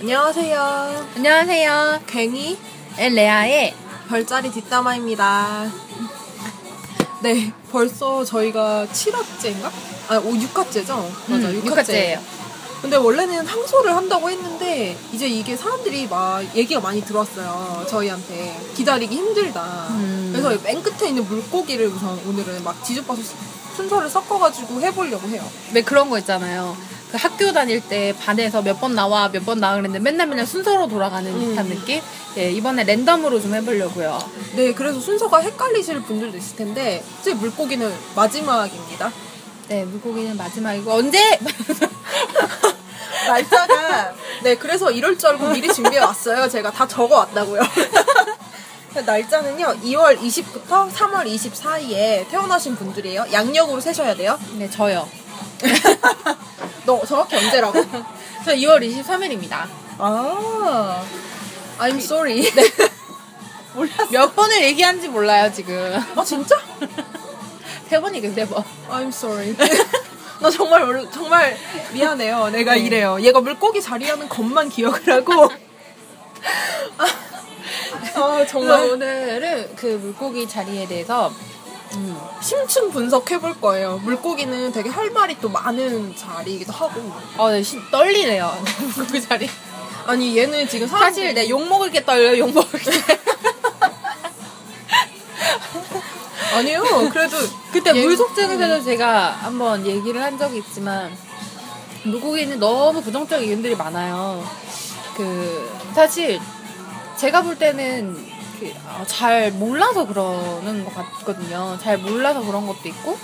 안녕하세요. 안녕하세요. 괭이 엘레아의 별자리 뒷담화입니다. 네, 벌써 저희가 7화째인가? 아, 6화째죠? 맞아, 음, 6화째. 6화째예요. 근데 원래는 항소를 한다고 했는데 이제 이게 사람들이 막 얘기가 많이 들어왔어요. 저희한테 기다리기 힘들다. 음. 그래서 맨 끝에 있는 물고기를 우선 오늘은 막 뒤집어서 순서를 섞어가지고 해보려고 해요. 왜 그런 거 있잖아요. 그 학교 다닐 때 반에서 몇 번 나와 몇 번 나와 그랬는데 맨날 맨날 순서로 돌아가는 음. 듯한 느낌? 예, 이번에 랜덤으로 좀 해보려고요. 네, 그래서 순서가 헷갈리실 분들도 있을 텐데 이제 물고기는 마지막입니다. 네, 물고기는 마지막이고 언제? 날짜가 네 그래서 이럴 줄 알고 미리 준비해 왔어요. 제가 다 적어 왔다고요. 날짜는요 2월 20부터 3월 20 사이에 태어나신 분들이에요. 양력으로 세셔야 돼요. 네, 저요. 너 정확히 언제라고? 저 2월 23일입니다. 아 I'm sorry. 몇 번을 얘기한지 몰라요, 지금. 아 진짜? 세 번이겠 세 번. I'm sorry. 나 정말 얼- 정말 미안해요. 내가 네. 이래요. 얘가 물고기 자리하는 것만 기억을 하고. 아, 아 정말 오늘은 그 물고기 자리에 대해서 음, 심층 분석해 볼 거예요. 물고기는 되게 할 말이 또 많은 자리이기도 하고. 어, 네, 시- 떨리네요. 물고기 자리. 아니 얘는 지금 사람들이- 사실 내 욕 먹을 게 떨려, 욕 먹을 게. 아니요. 그래도 그때 얘- 물속증에서도 제가 한번 얘기를 한 적이 있지만 물고기는 너무 부정적인 의견들이 많아요. 그 사실 제가 볼 때는 그, 아, 잘 몰라서 그러는 것 같거든요. 잘 몰라서 그런 것도 있고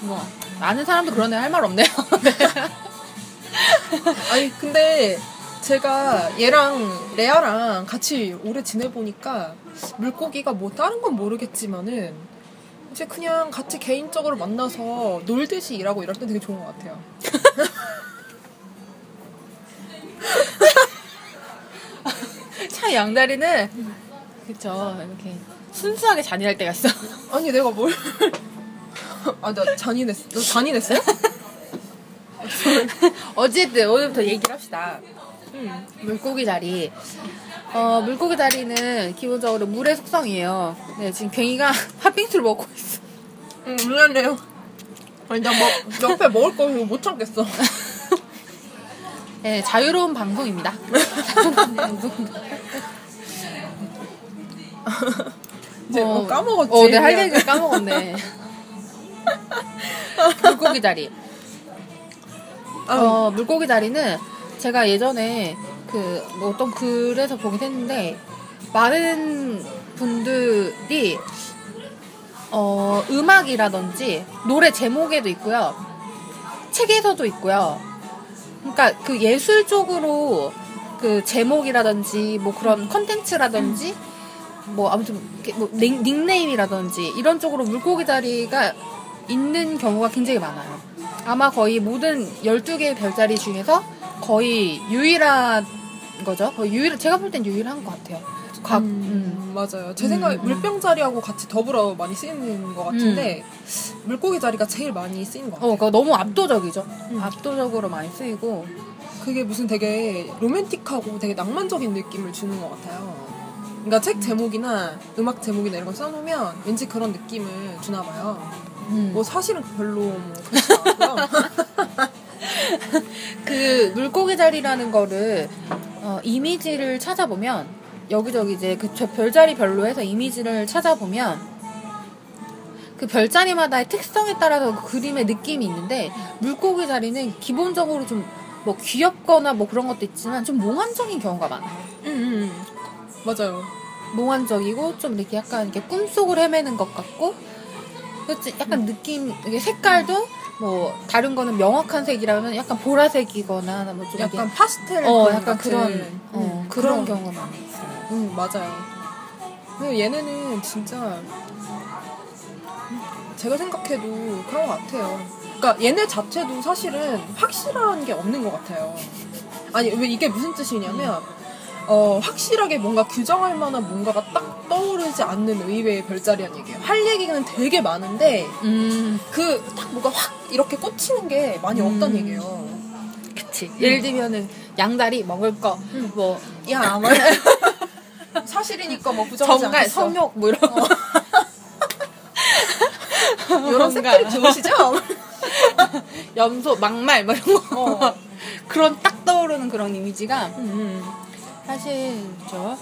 뭐 아는 사람도 그러네 할 말 없네요. 네. 아니 근데 제가 얘랑 레아랑 같이 오래 지내보니까 물고기가 뭐 다른 건 모르겠지만은 이제 그냥 같이 개인적으로 만나서 놀듯이 일하고 이럴 땐 되게 좋은 것 같아요. 참 양다리는 그쵸 이렇게 순수하게 잔인할 때가 있어. 아니 내가 뭘? 아 나 잔인했어. 너 잔인했어요? 어쨌든 오늘부터 얘기를 합시다. 음, 물고기 자리. 어, 물고기 자리는 기본적으로 물의 속성이에요. 네, 지금 괭이가 팥빙수를 먹고 있어. 응 미안해요. 아니 나 뭐, 옆에 먹을 거 이거 못 참겠어. 네, 자유로운 방송입니다. 방송. 이제 뭐 까먹었지. 어, 네, 할 미안. 얘기를 까먹었네. 물고기 자리. 아, 어, 물고기 자리는 제가 예전에 그, 뭐 어떤 글에서 보긴 했는데, 많은 분들이, 어, 음악이라든지, 노래 제목에도 있고요, 책에서도 있고요. 그러니까 그 예술 쪽으로 그 제목이라든지, 뭐 그런 컨텐츠라든지, 뭐 아무튼 뭐 닉- 닉네임이라든지 이런 쪽으로 물고기 자리가 있는 경우가 굉장히 많아요. 아마 거의 모든 12개의 별자리 중에서 거의 유일한 거죠. 거의 유일, 제가 볼 땐 유일한 것 같아요. 각, 음. 음, 맞아요. 제 음, 생각에 음. 물병 자리하고 같이 더불어 많이 쓰이는 것 같은데 물고기 자리가 제일 많이 쓰이는 것 같아요. 어, 그거 너무 압도적이죠. 음. 압도적으로 많이 쓰이고. 그게 무슨 되게 로맨틱하고 되게 낭만적인 느낌을 주는 것 같아요. 그러니까 책 제목이나 음악 제목이나 이런 걸 써놓으면 왠지 그런 느낌을 주나 봐요. 음. 뭐 사실은 별로 뭐 그렇지 않고요. 그 물고기 자리라는 거를 어, 이미지를 찾아보면 여기저기 이제 그 저- 별자리 별로 해서 이미지를 찾아보면 그 별자리마다의 특성에 따라서 그 그림의 느낌이 있는데 물고기 자리는 기본적으로 좀 뭐 귀엽거나 뭐 그런 것도 있지만 좀 몽환적인 경우가 많아요. 음, 음. 맞아요. 몽환적이고 좀 이렇게 약간 이렇게 꿈속을 헤매는 것 같고 그렇지 약간 느낌 이게 색깔도 뭐 다른 거는 명확한 색이라면 약간 보라색이거나 뭐좀 약간 파스텔 어, 톤 약간 같은, 그런, 어, 음, 그런 경우가 있어요. 음, 맞아요. 근데 얘네는 진짜 제가 생각해도 그런 것 같아요. 그러니까 얘네 자체도 사실은 확실한 게 없는 것 같아요. 아니 왜 이게 무슨 뜻이냐면 어, 확실하게 뭔가 규정할 만한 뭔가가 딱 떠오르지 않는 의외의 별자리란 얘기예요. 할 얘기는 되게 많은데 음, 그딱 뭐가 확 이렇게 꽂히는 게 많이 없단 음. 얘기예요. 그치. 예를 들면은 양다리 먹을 거, 뭐 야, 뭐 사실이니까 뭐 부정하지 정갈, 않겠어. 성욕 뭐 이런 거. 이런 뭔가. 색깔 좋으시죠? 염소, 막말 뭐 이런 거. 어. 그런 딱 떠오르는 그런 이미지가 음. 사실 저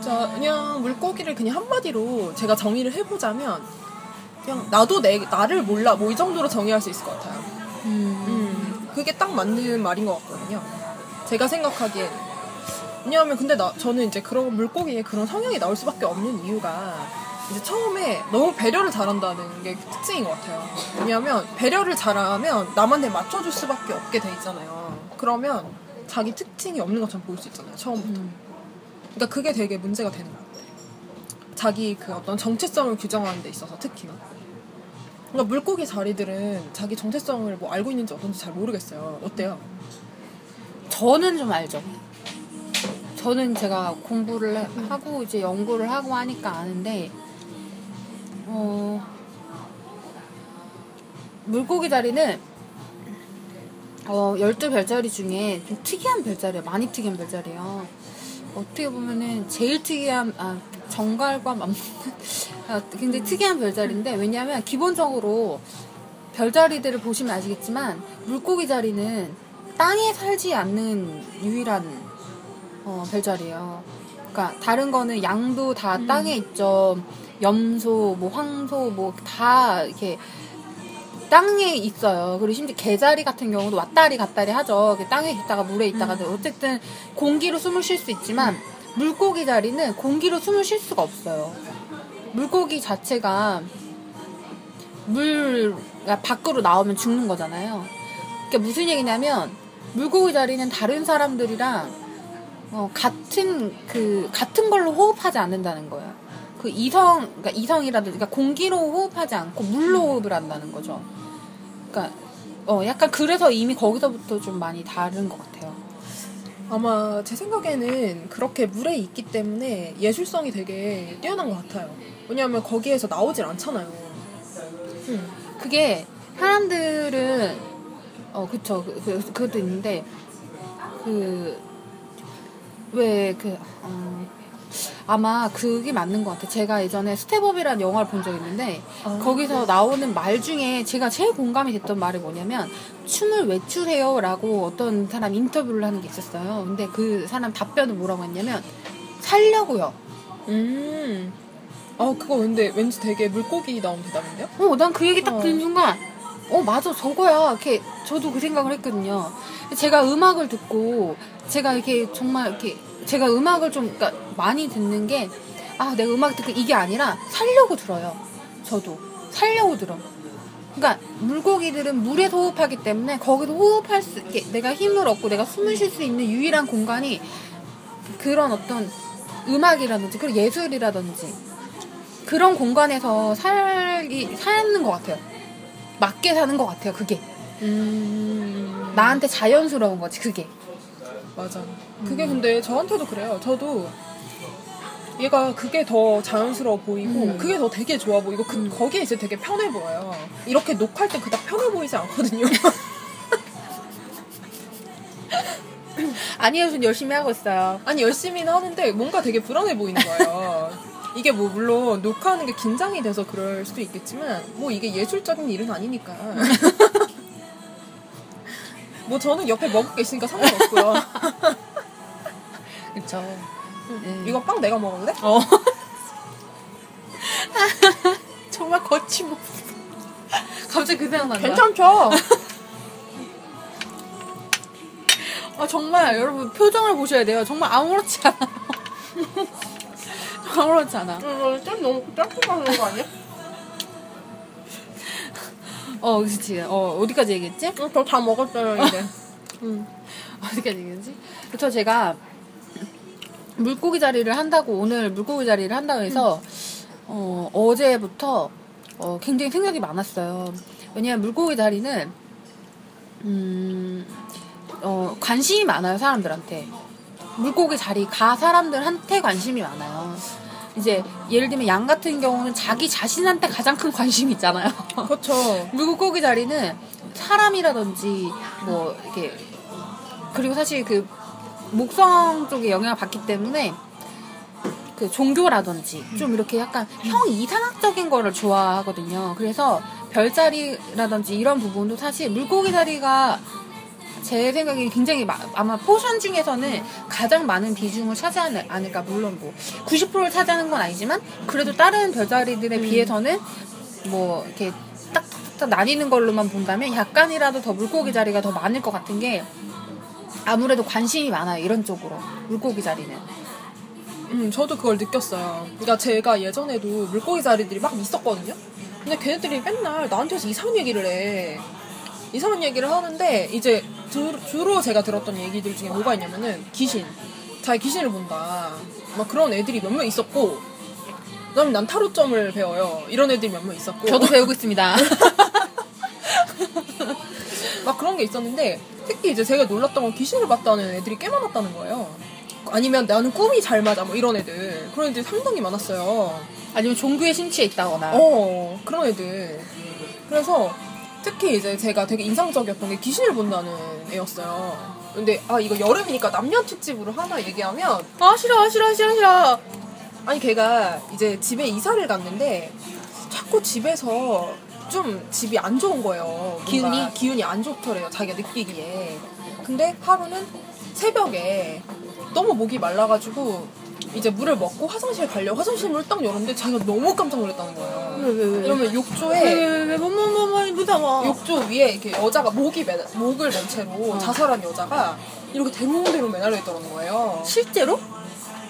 자, 그냥 물고기를 그냥 한마디로 제가 정의를 해보자면 그냥 나도 내 나를 몰라 뭐 이 정도로 정의할 수 있을 것 같아요. 음, 음, 그게 딱 맞는 말인 것 같거든요. 제가 생각하기엔. 왜냐하면 근데 나, 저는 이제 그런 물고기에 그런 성향이 나올 수밖에 없는 이유가 이제 처음에 너무 배려를 잘한다는 게 특징인 것 같아요. 왜냐하면 배려를 잘하면 남한테 맞춰줄 수밖에 없게 돼 있잖아요. 그러면 자기 특징이 없는 것처럼 보일 수 있잖아요. 처음부터. 그러니까 그게 되게 문제가 되는 것 같아요. 자기 그 어떤 정체성을 규정하는 데 있어서 특히나. 그러니까 물고기 자리들은 자기 정체성을 뭐 알고 있는지 어떤지 잘 모르겠어요. 어때요? 저는 좀 알죠. 저는 제가 공부를 해- 하고 이제 연구를 하고 하니까 아는데 어 물고기 자리는 어 12별자리 중에 좀 특이한 별자리예요. 많이 특이한 별자리예요. 어떻게 보면은 제일 특이한 아 정갈과 맞는 아, 굉장히 특이한 별자리인데 왜냐하면 기본적으로 별자리들을 보시면 아시겠지만 물고기 자리는 땅에 살지 않는 유일한 어, 별자리예요. 그러니까 다른 거는 양도 다 땅에 있죠. 염소, 뭐 황소, 뭐 다 이렇게 땅에 있어요. 그리고 심지어 개자리 같은 경우도 왔다리 갔다리 하죠. 땅에 있다가 물에 있다가 어쨌든 공기로 숨을 쉴 수 있지만 물고기 자리는 공기로 숨을 쉴 수가 없어요. 물고기 자체가 물 밖으로 나오면 죽는 거잖아요. 그러니까 무슨 얘기냐면 물고기 자리는 다른 사람들이랑 어, 같은 그 같은 걸로 호흡하지 않는다는 거예요. 그 이성 그러니까 이성이라든지 그러니까 공기로 호흡하지 않고 물로 호흡을 한다는 거죠. 그러니까 어 약간 그래서 이미 거기서부터 좀 많이 다른 것 같아요. 아마 제 생각에는 그렇게 물에 있기 때문에 예술성이 되게 뛰어난 것 같아요. 왜냐하면 거기에서 나오질 않잖아요. 음. 그게 사람들은 어 그쵸 그, 그 그것도 있는데 그 왜 그 어, 아마 그게 맞는 것 같아. 제가 예전에 Step Up이라는 영화를 본 적이 있는데 아. 거기서 나오는 말 중에 제가 제일 공감이 됐던 말이 뭐냐면 춤을 왜 추세요라고 어떤 사람 인터뷰를 하는 게 있었어요. 근데 그 사람 답변은 뭐라고 했냐면 살려고요. 음. 아 그거 근데 왠지 되게 물고기 나온 대답인데요? 어, 난 그 얘기 딱 어. 듣는 순간, 어, 맞아, 저거야. 이렇게, 저도 그 생각을 했거든요. 제가 음악을 듣고, 제가 이렇게 정말 이렇게, 제가 음악을 좀, 그러니까 많이 듣는 게, 아, 내가 음악 듣고 이게 아니라, 살려고 들어요. 저도. 살려고 들어. 그러니까, 물고기들은 물에서 호흡하기 때문에, 거기서 호흡할 수, 이렇게 내가 힘을 얻고 내가 숨을 쉴 수 있는 유일한 공간이, 그런 어떤 음악이라든지, 그리고 예술이라든지, 그런 공간에서 살기 사는 것 같아요. 맞게 사는 것 같아요. 그게 음. 나한테 자연스러운 거지. 그게 맞아. 그게 근데 저한테도 그래요. 저도 얘가 그게 더 자연스러워 보이고 음. 그게 더 되게 좋아 보이고 그, 거기에 이제 되게 편해 보여요. 이렇게 녹화할 때 그닥 편해 보이지 않거든요. 아니에요. 전 열심히 하고 있어요. 아니 열심히는 하는데 뭔가 되게 불안해 보이는 거예요. 이게 뭐 물론 녹화하는 게 긴장이 돼서 그럴 수도 있겠지만 뭐 이게 예술적인 일은 아니니까. 뭐 저는 옆에 먹을 게 있으니까 상관없고요. 그렇죠. 네. 이거 빵 내가 먹을래? 어. 정말 거침없어. 갑자기 그 생각 난다. 괜찮죠? 아, 정말 여러분 표정을 보셔야 돼요. 정말 아무렇지 않아요. 아무렇지 않아. 이거 좀 너무 짧게 먹는 거 아니야? 어, 그치. 어, 어디까지 얘기했지? 저 다 먹었어요 이제. 어디까지 얘기했지? 그래서 제가 물고기 자리를 한다고, 오늘 물고기 자리를 한다고 해서, 어, 어제부터 어, 굉장히 생각이 많았어요. 왜냐면 물고기 자리는, 음, 어, 관심이 많아요, 사람들한테. 물고기 자리 가 사람들한테 관심이 많아요. 이제 예를 들면 양 같은 경우는 자기 자신한테 가장 큰 관심이 있잖아요. 그렇죠. 물고기 자리는 사람이라든지 뭐 이렇게 그리고 사실 그 목성 쪽에 영향을 받기 때문에 그 종교라든지 좀 이렇게 약간 형이상학적인 거를 좋아하거든요. 그래서 별자리라든지 이런 부분도 사실 물고기 자리가 제 생각에 굉장히 마- 아마 포션 중에서는 가장 많은 비중을 차지하지 않을까. 물론 뭐 90%를 차지하는 건 아니지만 그래도 다른 별자리들에 비해서는 뭐 이렇게 딱딱딱 나뉘는 걸로만 본다면 약간이라도 더 물고기 자리가 더 많을 것 같은 게 아무래도 관심이 많아요. 이런 쪽으로. 물고기 자리는. 음, 저도 그걸 느꼈어요. 그러니까 제가 예전에도 물고기 자리들이 막 있었거든요. 근데 걔네들이 맨날 나한테서 이상한 얘기를 해. 이상한 얘기를 하는데 이제 주, 주로 제가 들었던 얘기들 중에 뭐가 있냐면은 귀신. 자기 귀신을 본다. 막 그런 애들이 몇 명 있었고 그다음에 난 타로점을 배워요. 이런 애들이 몇 명 있었고 저도 배우고 있습니다. 막 그런 게 있었는데 특히 이제 제가 놀랐던 건 귀신을 봤다는 애들이 꽤 많았다는 거예요. 아니면 나는 꿈이 잘 맞아 뭐 이런 애들 그런 애들이 상당히 많았어요. 아니면 종교에 심취해 있다거나. 어 그런 애들. 그래서 특히 이제 제가 되게 인상적이었던 게 귀신을 본다는 애였어요. 근데 아 이거 여름이니까 남녀 특집으로 하나 얘기하면 아 싫어 싫어 싫어 싫어. 아니 걔가 이제 집에 이사를 갔는데 자꾸 집에서 좀 집이 안 좋은 거예요. 기운이? 기운이 안 좋더래요. 자기가 느끼기에. 근데 하루는 새벽에 너무 목이 말라가지고 이제 물을 먹고 화장실 가려고 화장실 문을 딱 열었는데 자기가 너무 깜짝 놀랐다는 거예요. 왜 왜 왜? 이러면 욕조에 왜왜왜 뭐뭐뭐뭐 무서워. 욕조 위에 이렇게 여자가 목이 매, 목을 맨 채로 자살한 여자가 이렇게 대롱대롱 매달려 있더라는 거예요. 실제로?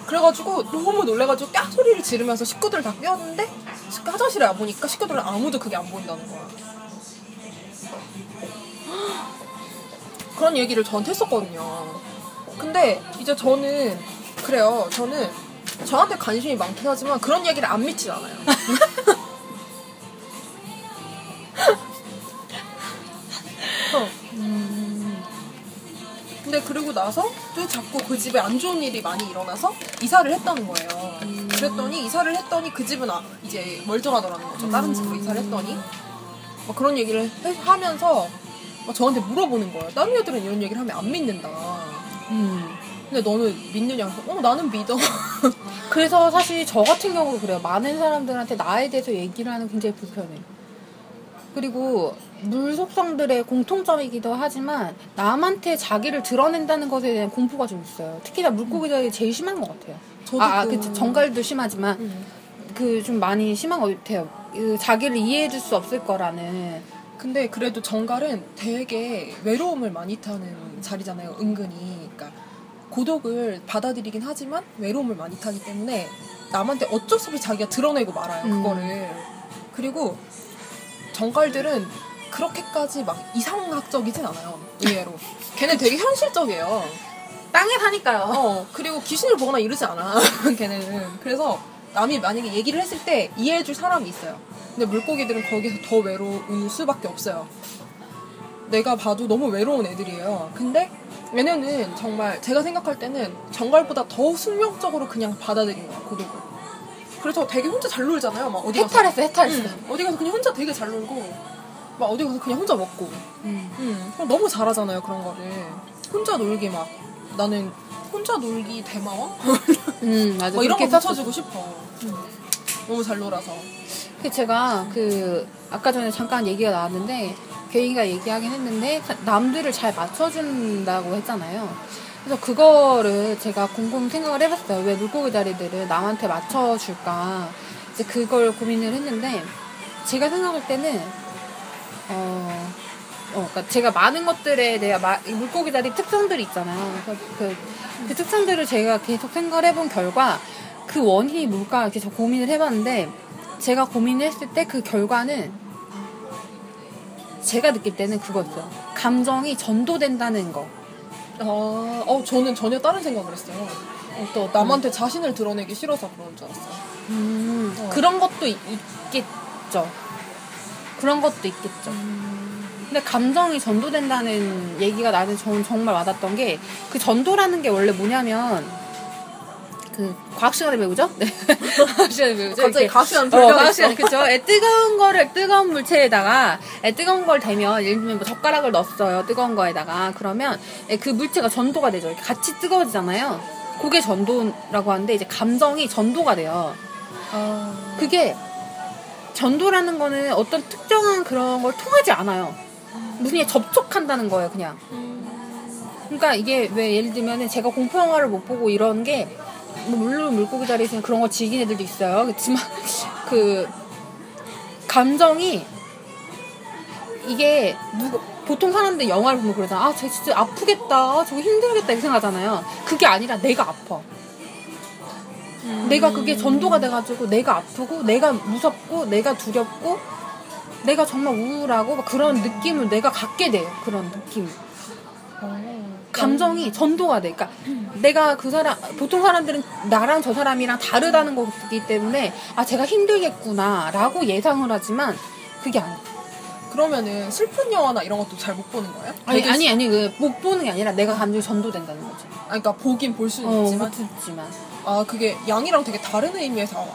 그래가지고 너무 놀래가지고 까 소리를 지르면서 식구들 다 깨웠는데 화장실에 와보니까 식구들은 아무도 그게 안 보인다는 거야. 그런 얘기를 저한테 했었거든요. 근데 이제 저는 그래요. 저는 저한테 관심이 많긴 하지만 그런 얘기를 안 믿진 않아요. 어. 근데 그러고 나서 또 자꾸 그 집에 안 좋은 일이 많이 일어나서 이사를 했다는 거예요. 그랬더니 이사를 했더니 그 집은 아- 이제 멀쩡하더라는 거죠. 다른 집으로 이사를 했더니 막 그런 얘기를 해- 하면서 막 저한테 물어보는 거예요. 다른 애들은 이런 얘기를 하면 안 믿는다. 음. 근데 너는 믿느냐? 어 나는 믿어. 그래서 사실 저 같은 경우도 그래요. 많은 사람들한테 나에 대해서 얘기를 하는 게 굉장히 불편해. 그리고 물 속성들의 공통점이기도 하지만 남한테 자기를 드러낸다는 것에 대한 공포가 좀 있어요. 특히나 물고기들이 제일 심한 것 같아요. 저도 아, 아, 그-. 정갈도 심하지만 음. 그좀 많이 심한 것 같아요. 그 자기를 이해해줄 수 없을 거라는. 근데 그래도 정갈은 되게 외로움을 많이 타는 자리잖아요. 은근히. 고독을 받아들이긴 하지만 외로움을 많이 타기 때문에 남한테 어쩔 수 없이 자기가 드러내고 말아요. 음. 그거를. 그리고 정갈들은 그렇게까지 막 이상학적이진 않아요. 의외로. 걔는 되게 현실적이에요. 땅에 사니까요. 어, 그리고 귀신을 보거나 이러지 않아. 걔네는. 그래서 남이 만약에 얘기를 했을 때 이해해줄 사람이 있어요. 근데 물고기들은 거기서 더 외로울 수밖에 없어요. 내가 봐도 너무 외로운 애들이에요. 근데 얘네는 정말 제가 생각할 때는 정갈보다 더 숙명적으로 그냥 받아들인 거야, 고독을. 그래서 되게 혼자 잘 놀잖아요. 막 어디 가서. 해탈했어, 해탈했어. 응, 어디 가서 그냥 혼자 되게 잘 놀고, 막 어디 가서 그냥 혼자 먹고. 음. 응, 너무 잘하잖아요, 그런 거를. 혼자 놀기 막, 나는 혼자 놀기 대마왕? 음, 맞아. 뭐 이런 거. 붙여주고 싶어. 너무 잘 놀아서. 그 제가 그 아까 전에 잠깐 얘기가 나왔는데 개인가 얘기하긴 했는데 사- 남들을 잘 맞춰준다고 했잖아요. 그래서 그거를 제가 곰곰이 생각을 해봤어요. 왜 물고기 다리들을 남한테 맞춰줄까? 이제 그걸 고민을 했는데 제가 생각할 때는 어, 어, 그러니까 제가 많은 것들에 대한 마- 이 물고기 다리 특성들이 있잖아요. 그래서 그, 그 특성들을 제가 계속 생각을 해본 결과 그 원인이 뭘까 이렇게 저 고민을 해봤는데 제가 고민을 했을 때 그 결과는 제가 느낄 때는 그거였어요. 감정이 전도된다는 거. 아, 어, 저는 전혀 다른 생각을 했어요. 어, 또 남한테 자신을 드러내기 싫어서 그런 줄 알았어요. 음, 어. 그런 것도 있, 겠죠 그런 것도 있겠죠. 근데 감정이 전도된다는 얘기가 나는 정말 와닿던 게 그 전도라는 게 원래 뭐냐면 그 과학 시간에 배우죠? 네. 과학 시간에 배우죠? 갑자기. 과학 시간 어, 돌려갔어. 과학 시간 그죠? 애 뜨거운 거를 뜨거운 물체에다가 애 뜨거운 걸 대면 예를 들면 뭐 젓가락을 넣었어요 뜨거운 거에다가 그러면 애그 물체가 전도가 되죠. 이렇게 같이 뜨거워지잖아요. 그게 전도라고 하는데 이제 감정이 전도가 돼요. 아, 그게 전도라는 거는 어떤 특정한 그런 걸 통하지 않아요. 무슨 일 접촉한다는 거예요, 그냥. 그러니까 이게 왜 예를 들면은 제가 공포 영화를 못 보고 이런 게 뭐 물론 물고기 자리에서는 그런 거 즐긴 애들도 있어요. 그렇지만 그 감정이 이게 누구 보통 사람들 영화를 보면 그러잖아. 아, 쟤 진짜 아프겠다. 아, 저거 힘들겠다 이렇게 생각하잖아요. 그게 아니라 내가 아파. 내가 그게 전도가 돼가지고 내가 아프고 내가 무섭고 내가 두렵고 내가 정말 우울하고 막 그런 느낌을 내가 갖게 돼요. 그런 느낌. 감정이 전도가 돼. 그러니까 내가 그 사람 보통 사람들은 나랑 저 사람이랑 다르다는 거기 때문에 아 제가 힘들겠구나라고 예상을 하지만 그게 아니야. 그러면은 슬픈 영화나 이런 것도 잘 못 보는 거예요? 아니 아니 아니 그 못 보는 게 아니라 내가 감정이 전도된다는 거지. 아, 그러니까 보긴 볼 수는 어, 있지만 못 듣지만. 아 그게 양이랑 되게 다른 의미에서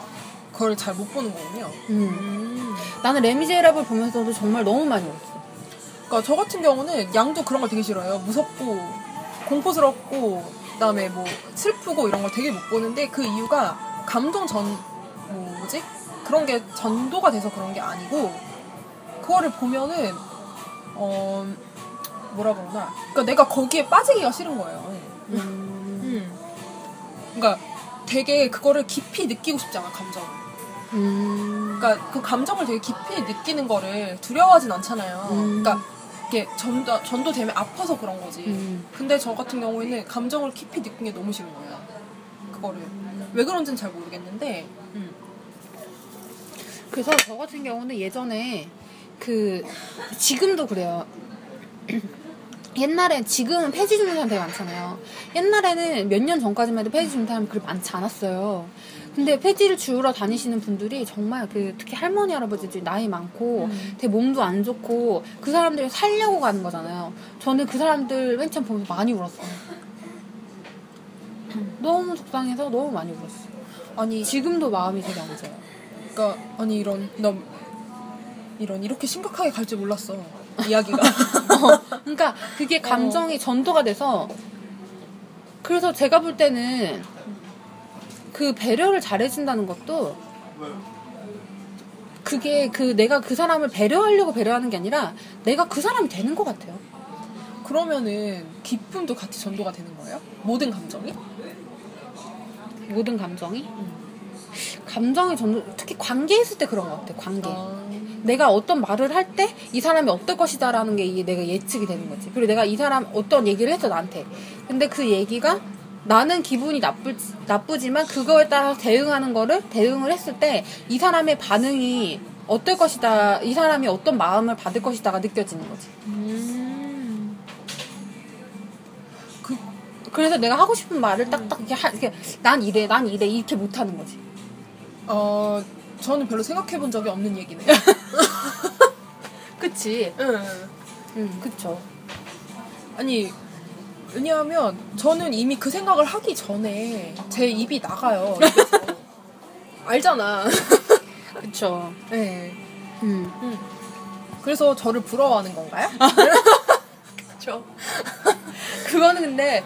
그걸 잘 못 보는 거군요. 음. 음. 나는 레미제라블 보면서도 정말 너무 많이 울었어. 그러니까 저 같은 경우는 양도 그런 걸 되게 싫어요. 무섭고 공포스럽고 그다음에 뭐 슬프고 이런 걸 되게 못 보는데 그 이유가 감정 전 뭐지 그런 게 전도가 돼서 그런 게 아니고 그거를 보면은 어 뭐라 그러나 그러니까 내가 거기에 빠지기가 싫은 거예요. 음. 음. 그러니까 되게 그거를 깊이 느끼고 싶잖아 감정을. 음. 그러니까 그 감정을 되게 깊이 느끼는 거를 두려워하진 않잖아요. 음. 그러니까 이게 전도 전도되면 아파서 그런 거지. 음. 근데 저 같은 경우에는 감정을 깊이 느끼는 게 너무 싫은 거예요. 그거를 왜 그런지는 잘 모르겠는데. 음. 그래서 저 같은 경우는 예전에 그 지금도 그래요. 옛날에 지금은 폐지 주는 사람 되게 많잖아요. 옛날에는 몇 년 전까지만 해도 폐지 주는 사람이 그렇게 많지 않았어요. 근데 폐지를 주우러 다니시는 분들이 정말 그 특히 할머니 할아버지들이 나이 많고 음. 되게 몸도 안 좋고 그 사람들이 살려고 가는 거잖아요. 저는 그 사람들 맨 처음 보면서 많이 울었어요. 너무 속상해서 너무 많이 울었어요. 아니 지금도 마음이 되게 안 좋아요. 그러니까 아니 이런 나 이런 이렇게 심각하게 갈 줄 몰랐어 이야기가. 그러니까 그게 감정이 전도가 돼서 그래서 제가 볼 때는 그 배려를 잘해준다는 것도 그게 그 내가 그 사람을 배려하려고 배려하는 게 아니라 내가 그 사람이 되는 것 같아요. 그러면은 기쁨도 같이 전도가 되는 거예요? 모든 감정이? 모든 감정이 감정이 전도 특히 관계 있을 때 그런 것 같아. 관계. 아. 내가 어떤 말을 할 때 이 사람이 어떨 것이다라는 게 이게 내가 예측이 되는 거지. 그리고 내가 이 사람 어떤 얘기를 했어 나한테. 근데 그 얘기가 나는 기분이 나쁘 나쁘지만 그거에 따라서 대응하는 거를 대응을 했을 때 이 사람의 반응이 어떨 것이다. 이 사람이 어떤 마음을 받을 것이다가 느껴지는 거지. 음. 그 그래서 내가 하고 싶은 말을 딱딱 이렇게, 하, 이렇게 난 이래, 난 이래 이렇게 못 하는 거지. 어 저는 별로 생각해 본 적이 없는 얘기네요. 그치. 응. 응, 그쵸. 아니 왜냐하면 저는 이미 그 생각을 하기 전에 제 입이 나가요. 알잖아. 그쵸. 네. 음. 그래서 저를 부러워하는 건가요? 그쵸. 그거는 근데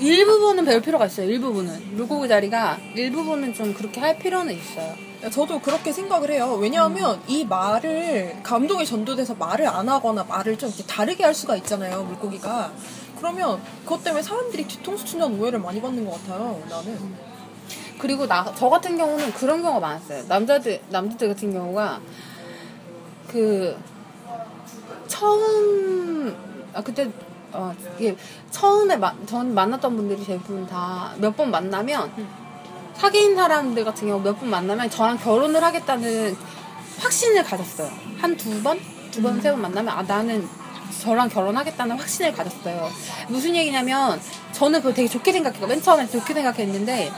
일부분은 배울 필요가 있어요. 일부분은 물고기 자리가 일부분은 좀 그렇게 할 필요는 있어요. 저도 그렇게 생각을 해요. 왜냐하면 이 말을 감동이 전도돼서 말을 안 하거나 말을 좀 이렇게 다르게 할 수가 있잖아요. 물고기가. 그러면 그것 때문에 사람들이 뒤통수 친다는 오해를 많이 받는 것 같아요. 나는. 그리고 나 저 같은 경우는 그런 경우가 많았어요. 남자들 남자들 같은 경우가 그 처음 아 그때 어 이게 처음에 마, 전 만났던 분들이 대부분 다 몇 번 만나면 사귄 사람들 같은 경우 몇 번 만나면 저랑 결혼을 하겠다는 확신을 가졌어요. 한 두 번, 두 번, 세번 만나면 아 나는 저랑 결혼하겠다는 확신을 가졌어요. 무슨 얘기냐면 저는 그걸 되게 좋게 생각했고 맨 처음에 좋게 생각했는데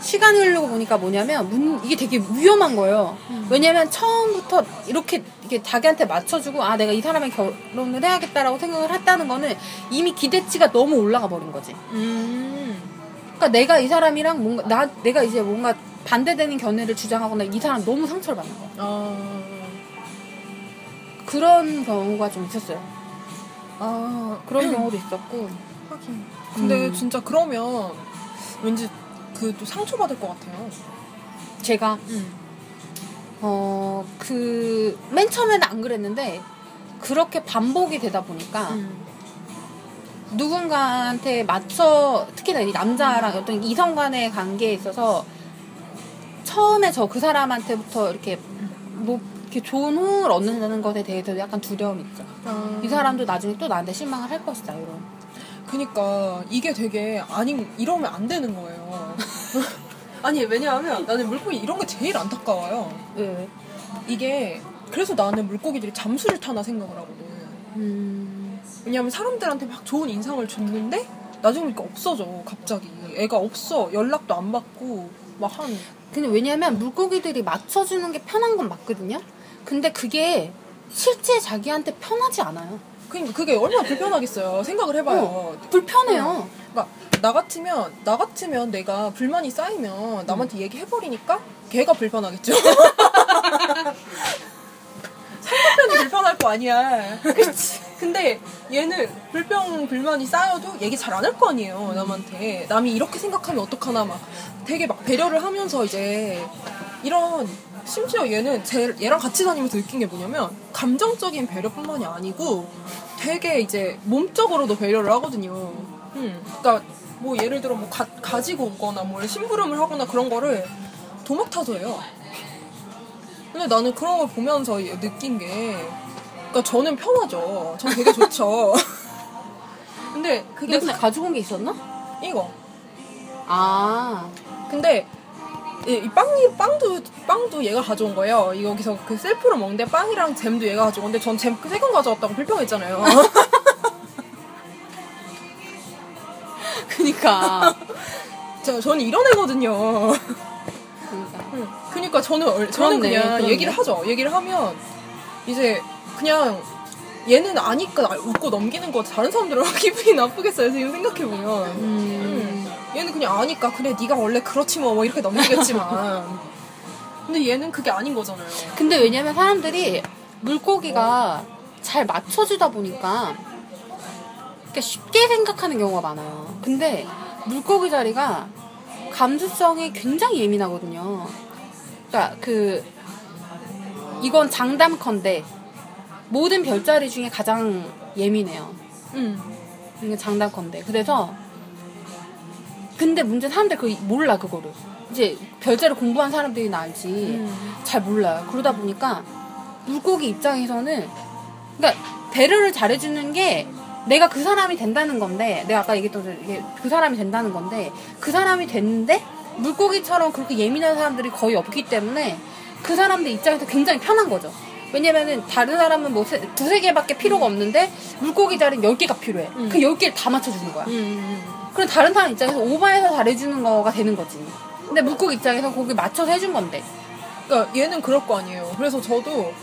시간이 흐르고 보니까 뭐냐면 문- 이게 되게 위험한 거예요. 왜냐면 처음부터 이렇게 이게 자기한테 맞춰주고 아 내가 이 사람랑 결혼을 해야겠다라고 생각을 했다는 거는 이미 기대치가 너무 올라가 버린 거지. 음. 그러니까 내가 이 사람이랑 뭔가 나 내가 이제 뭔가 반대되는 견해를 주장하거나 이 사람 너무 상처를 받는 거야. 아, 그런 경우가 좀 있었어요. 아 그런 경우도 있었고. 하긴. 근데 음. 진짜 그러면 왠지 그 또 상처받을 것 같아요. 제가 음. 어그 맨 처음에는 안 그랬는데 그렇게 반복이 되다 보니까 음. 누군가한테 맞춰 특히나 이 남자랑 어떤 이성 간의 관계에 있어서 처음에 저 그 사람한테부터 이렇게 뭐 이렇게 좋은 호응을 얻는다는 것에 대해서 약간 두려움이 있죠. 아. 이 사람도 나중에 또 나한테 실망을 할 것이다 이런. 그니까 이게 되게 아니 이러면 안 되는 거예요. 아니 왜냐하면 나는 물고기 이런 게 제일 안타까워요. 네. 이게 그래서 나는 물고기들이 잠수를 타나 생각을 하거든. 음. 왜냐하면 사람들한테 막 좋은 인상을 줬는데 나중에 보니까 없어져 갑자기 애가 없어 연락도 안 받고 막 한 근데 왜냐면 물고기들이 맞춰주는 게 편한 건 맞거든요. 근데 그게 실제 자기한테 편하지 않아요. 그러니까 그게 얼마나 불편하겠어요. 생각을 해봐요. 불편해요. 그러니까 나 같으면 나 같으면 내가 불만이 쌓이면 남한테 얘기해버리니까 걔가 불편하겠죠. 상대편이 불편할 거 아니야. 그치. 근데 얘는 불평 불만이 쌓여도 얘기 잘 안 할 거 아니에요 남한테. 남이 이렇게 생각하면 어떡하나 막 되게 막 배려를 하면서 이제 이런 심지어 얘는 제, 얘랑 같이 다니면서 느낀 게 뭐냐면 감정적인 배려뿐만이 아니고 되게 이제 몸적으로도 배려를 하거든요. 음, 그러니까 뭐 예를 들어 뭐 가, 가지고 오거나 뭘 심부름을 하거나 그런 거를 도막 타서 해요. 근데 나는 그런 걸 보면서 얘 느낀 게 그러니까 저는 편하죠. 전 되게 좋죠. 근데 그게 근데 가지고 온 게 있었나? 이거. 아. 근데 이, 이 빵이 빵도 빵도 얘가 가져온 거예요. 이 여기서 그 셀프로 먹는데 빵이랑 잼도 얘가 가져온 건데 전 잼 세건 가져왔다고 불평했잖아요. 그니까. 저, 저는 이런 애거든요. 그니까. 응. 그러니까 저는 얼- 저는 그렇네, 그냥 그렇네. 얘기를 하죠. 얘기를 하면 이제 그냥 얘는 아니까 웃고 넘기는 거 다른 사람들은 기분이 나쁘겠어요. 지금 생각해 보면. 음. 얘는 그냥 아니까 그래 네가 원래 그렇지 뭐, 뭐 이렇게 넘기겠지만. 근데 얘는 그게 아닌 거잖아요. 근데 왜냐면 사람들이 물고기가 잘 맞춰주다 보니까 그러니까 쉽게 생각하는 경우가 많아요. 근데 물고기 자리가 감수성이 굉장히 예민하거든요. 그러니까 그 이건 장담컨대 모든 별자리 중에 가장 예민해요. 응. 이게 장담컨대. 그래서 근데 문제는 사람들 그 몰라 그거를. 이제 별자리 공부한 사람들이나 알지. 음. 잘 몰라요. 그러다 보니까 물고기 입장에서는 그러니까 배려를 잘해주는 게 내가 그 사람이 된다는 건데 내가 아까 얘기했던 대로 이게 그 사람이 된다는 건데 그 사람이 됐는데 물고기처럼 그렇게 예민한 사람들이 거의 없기 때문에 그 사람들 입장에서 굉장히 편한 거죠. 왜냐면은 다른 사람은 뭐 세- 두세 개밖에 필요가 없는데 물고기 자리는 열 개가 필요해. 음. 그 열 개를 다 맞춰주는 거야. 음. 그럼 다른 사람 입장에서 오버해서 잘해주는 거가 되는 거지. 근데 물고기 입장에서 거기 맞춰서 해준 건데. 그러니까 얘는 그럴 거 아니에요. 그래서 저도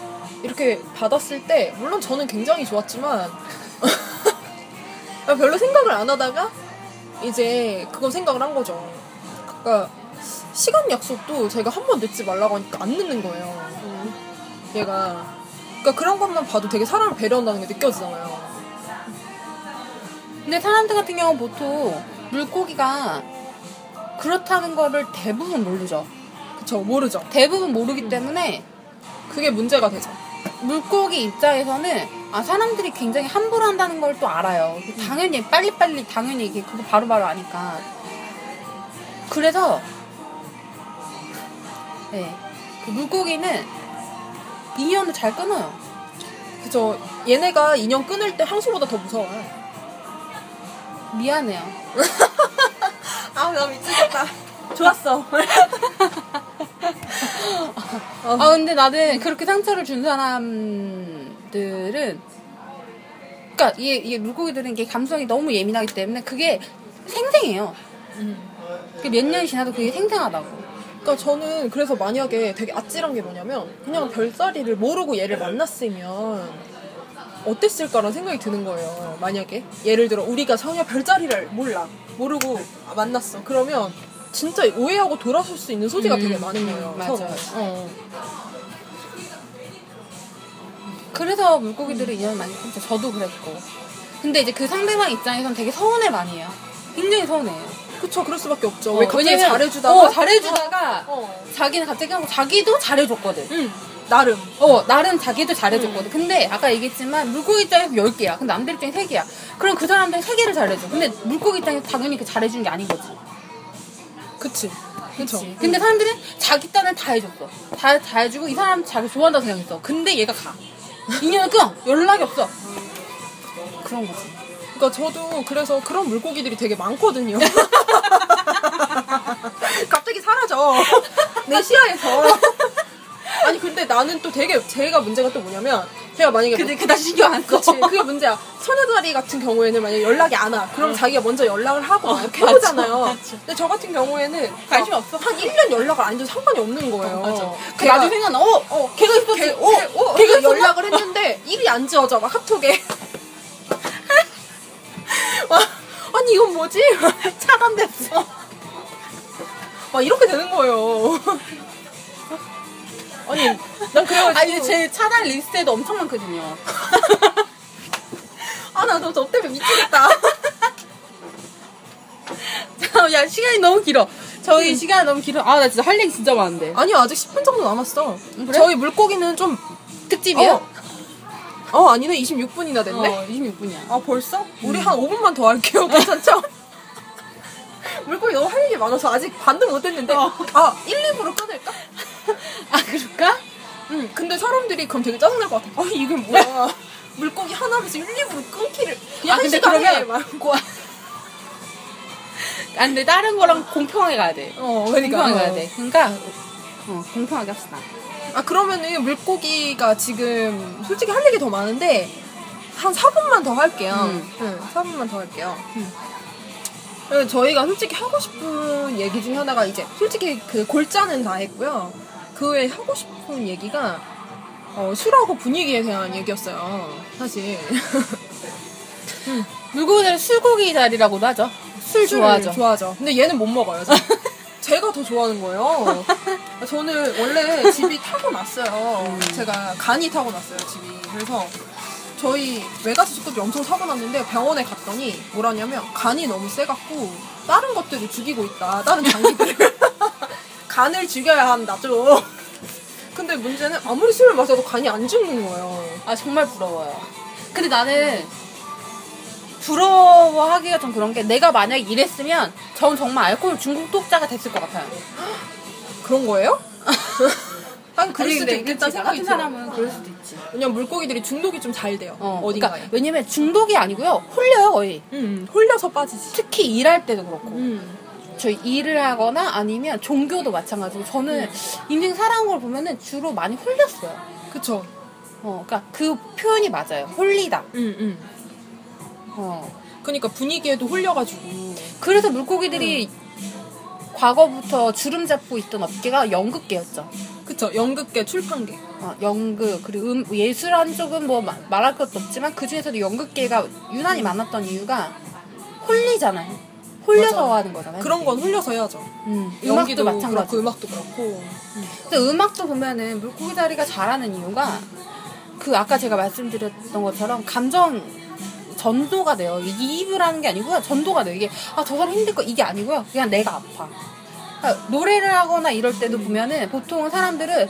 이렇게 받았을 때 물론 저는 굉장히 좋았지만 별로 생각을 안 하다가 이제 그거 생각을 한 거죠. 그러니까 시간 약속도 제가 한 번 늦지 말라고 하니까 안 늦는 거예요. 얘가 그러니까 그런 것만 봐도 되게 사람을 배려한다는 게 느껴지잖아요. 근데 사람들 같은 경우는 보통 물고기가 그렇다는 거를 대부분 모르죠. 그쵸 모르죠. 대부분 모르기 때문에 그게 문제가 되죠. 물고기 입장에서는 아 사람들이 굉장히 함부로 한다는 걸 또 알아요. 당연히 빨리빨리 당연히 이게 그거 바로바로 아니까. 그래서 네. 그 물고기는 인연을 잘 끊어요. 그죠. 얘네가 인연 끊을 때 항소보다 더 무서워요. 미안해요. 아, 나 미치겠다. 좋았어. 아 근데 나는 그렇게 상처를 준 사람들은 그러니까 이게, 이게 물고기들은 이게 감성이 너무 예민하기 때문에 그게 생생해요. 그몇 년이 지나도 그게 생생하다고. 그러니까 저는 그래서 만약에 되게 아찔한 게 뭐냐면 그냥 별자리를 모르고 얘를 만났으면 어땠을까라는 생각이 드는 거예요. 만약에 예를 들어 우리가 전혀 별자리를 몰라 모르고 만났어. 그러면 진짜 오해하고 돌아설 수 있는 소지가 음, 되게 많은 거예요. 음, 맞아. 어. 그래서 물고기들이 인연을 많이 끊죠. 저도 그랬고. 근데 이제 그 상대방 입장에선 되게 서운해 많이 해요. 굉장히 서운해요. 그쵸 그럴 수밖에 없죠. 어, 왜 갑자기 왜냐면- 잘해주다가 어, 잘해주다가 어. 자기는 갑자기 하고 자기도 잘해줬거든. 응 나름 어, 나름 자기도 잘해줬거든. 근데 아까 얘기했지만 물고기 입장에서 10개야. 근데 남들 입장에 3개야. 그럼 그 사람들 3개를 잘해줘. 근데 물고기 입장에서 당연히 그 잘해준 게 아닌 거지. 그치 그쵸. 그치. 근데 사람들은 자기 딴을 다 해줬어. 다, 다 해주고 이 사람 자기 좋아한다고 생각했어. 근데 얘가 가. 인연을 끊어. 연락이 없어. 그런 거지. 그러니까 저도 그래서 그런 물고기들이 되게 많거든요. 갑자기 사라져. 내 시야에서. 아니 근데 나는 또 되게 제가 문제가 또 뭐냐면 제가 만약에 근데 뭐- 그다 신경 안 써. 그치 그게 문제야. 처녀다리 같은 경우에는 만약 에 연락이 안 와. 그럼 자기가 먼저 연락을 하고 맞아, 해보잖아요. 맞아. 근데 저 같은 경우에는 관심 어, 없어. 한 1년 연락을 안 해도 상관이 없는 거예요. 맞아. 그 나중에 생각나. 어, 어, 걔가 있었지. 걔, 어, 걔, 어, 걔가? 연락을 했는데 일이 안 지워져 막 카톡에 와, 아니 이건 뭐지? 차단됐어 막 이렇게 되는 거예요 아니 난 그래가지고 아니, 제 차단 리스트에도 엄청 많거든요. 아나너 저 때문에 미치겠다 야, 시간이 너무 길어. 저희 시간이 너무 길어. 아, 나 진짜 할 얘기 진짜 많은데. 아니요 아직 10분 정도 남았어 그래? 저희 물고기는 좀 특집이에요? 어, 어 아니네 26분이나 됐네 어, 26분이야. 아 벌써? 우리 한 5분만 더 할게요. 괜찮죠? 물고기 너무 할 얘기 많아서 아직 반도 못 했는데 어. 아 1, 2부로 끊을까? 아, 그럴까? 응 근데 사람들이 그럼 되게 짜증날 것 같아 아 이게 뭐야 물고기 하나면서 1, 2부로 끊기를 아, 근데 그러면 말고 아, 근데 다른 거랑 공평하게 가야 돼. 어 공평하게 그러니까 가야 돼. 그러니까, 어, 공평하게 합시다. 아 그러면은 물고기가 지금 솔직히 할 얘기 더 많은데 한 4분만 더 할게요 음. 응 4분만 더 할게요 그리고 저희가 솔직히 하고 싶은 얘기 중에 하나가 이제 솔직히 그 골자는 다 했고요. 그 외에 하고 싶은 얘기가 어, 술하고 분위기에 대한 얘기였어요. 사실 물고기는 술고기 자리라고도 하죠. 술 좋아하죠. 좋아하죠. 근데 얘는 못 먹어요. 저. 제가 더 좋아하는 거예요. 저는 원래 집이 타고났어요. 음. 제가 간이 타고났어요, 집이. 그래서 저희 외가수 식구들이 엄청 타고났는데 병원에 갔더니 뭐라냐면 간이 너무 세갖고 다른 것들을 죽이고 있다. 다른 장기들을. 간을 죽여야 한다, 좀. 근데 문제는 아무리 술을 마셔도 간이 안 죽는 거예요. 아, 정말 부러워요. 근데 나는 부러워하기가 좀 그런 게 내가 만약에 이랬으면 전 정말 알코올 중독자가 됐을 것 같아요. 그런 거예요? 한 그럴 수도 있겠다 생각이 같은. 사람은 그럴 수도 있지. 왜냐면 물고기들이 중독이 좀 잘 돼요. 어, 어, 딘가에 그러니까 왜냐면 중독이 아니고요. 홀려요, 거의. 음, 홀려서 빠지지. 특히 일할 때도 그렇고. 음. 저 일을 하거나 아니면 종교도 마찬가지고 저는 인생 살아온 걸 보면은 주로 많이 홀렸어요. 그쵸. 어, 그러니까 그 표현이 맞아요. 홀리다. 음, 음. 어. 그러니까 분위기에도 홀려가지고. 그래서 물고기들이 과거부터 주름 잡고 있던 업계가 연극계였죠. 그쵸. 연극계, 출판계. 어, 연극 그리고 음, 예술 한쪽은 뭐 마- 말할 것도 없지만 그 중에서도 연극계가 유난히 많았던 이유가 홀리잖아요. 홀려서 맞아. 하는 거잖아요. 그런 건 홀려서 해야죠. 음, 연기도 마찬가지. 그렇고, 음악도 그렇고. 근데 음악도 보면은 물고기 다리가 잘하는 이유가 그 아까 제가 말씀드렸던 것처럼 감정 전도가 돼요. 이입을 하는 게 아니고요. 전도가 돼요. 이게 아 저 사람 힘들 거 이게 아니고요. 그냥 내가 아파. 그러니까 노래를 하거나 이럴 때도 보면은 보통 사람들은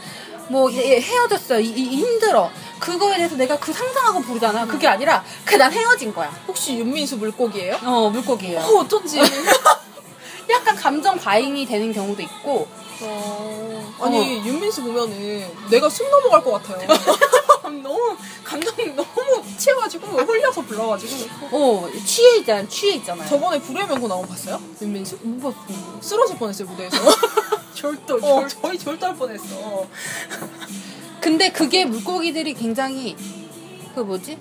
뭐얘 헤어졌어 이, 이- 힘들어 그거에 대해서 내가 그 상상하고 부르잖아. 그게 아니라 그 난 헤어진 거야. 혹시 윤민수 물고기예요? 어 물고기예요. 어, 어쩐지. 약간 감정 과잉이 되는 경우도 있고 어, 아니, 윤민수 보면은 내가 숨 넘어갈 것 같아요. 너무, 감정이 너무 취해가지고, 홀려서 불러가지고. 어 취해 있잖아 취해 있잖아요. 저번에 불의 명곡 나온 거 봤어요? 윤민수? 못 봤어. 쓰러질 뻔했어요, 무대에서. 절도 어, 저희 절도할 뻔했어. 근데 그게 물고기들이 굉장히 그 뭐지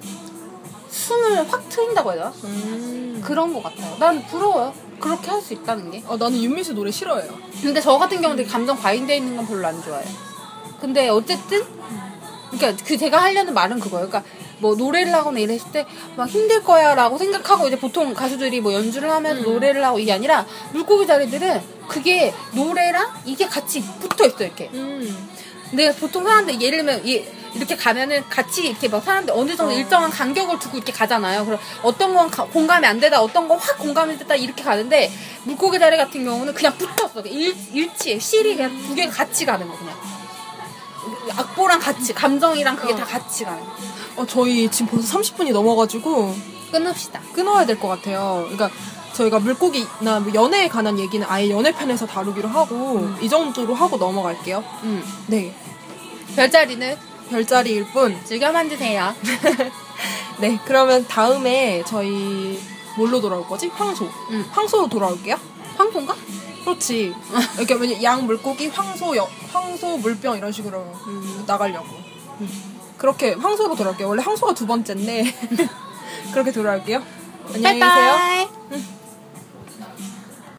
숨을 확 트인다고 해야 되나? 음. 그런 것 같아요. 난 부러워요. 그렇게 할 수 있다는 게. 아, 나는 윤민수 노래 싫어해요. 근데 저 같은 경우는 되게 감정 과잉돼 있는 건 별로 안 좋아해요. 근데 어쨌든 그러니까 그 제가 하려는 말은 그거예요. 그러니까 뭐 노래를 하거나 이랬을 때 막 힘들 거야라고 생각하고 이제 보통 가수들이 뭐 연주를 하면서 음. 노래를 하고 이게 아니라 물고기 자리들은 그게 노래랑 이게 같이 붙어 있어 이렇게. 음. 근데 보통 사람들 예를 들면 이- 이렇게 가면은 같이 이렇게 막 사람들 어느 정도 어. 일정한 간격을 두고 이렇게 가잖아요. 그럼 어떤 건 가- 공감이 안 되다, 어떤 건 확 공감이 됐다 이렇게 가는데 물고기 자리 같은 경우는 그냥 붙었어. 일, 일치에 실이 그냥 두 개가 같이 가는 거 그냥. 악보랑 같이 감정이랑 그게 어. 다 같이 가는 거. 어, 저희 지금 벌써 30분이 넘어가지고 끊읍시다. 끊어야 될 것 같아요. 그러니까 저희가 물고기나 뭐 연애에 관한 얘기는 아예 연애 편에서 다루기로 하고 이 정도로 하고 넘어갈게요. 음. 네. 별자리는 별자리일 뿐. 즐겨 만드세요. 네. 그러면 다음에 저희 뭘로 돌아올 거지? 황소. 음. 황소로 돌아올게요. 황소인가? 그렇지. 이렇게 뭐냐, 양 물고기, 황소, 여, 황소, 물병 이런 식으로 음. 나가려고. 그렇게 황소로 돌아올게요. 원래 황소가 두 번째인데 그렇게 돌아올게요. 안녕히 계세요.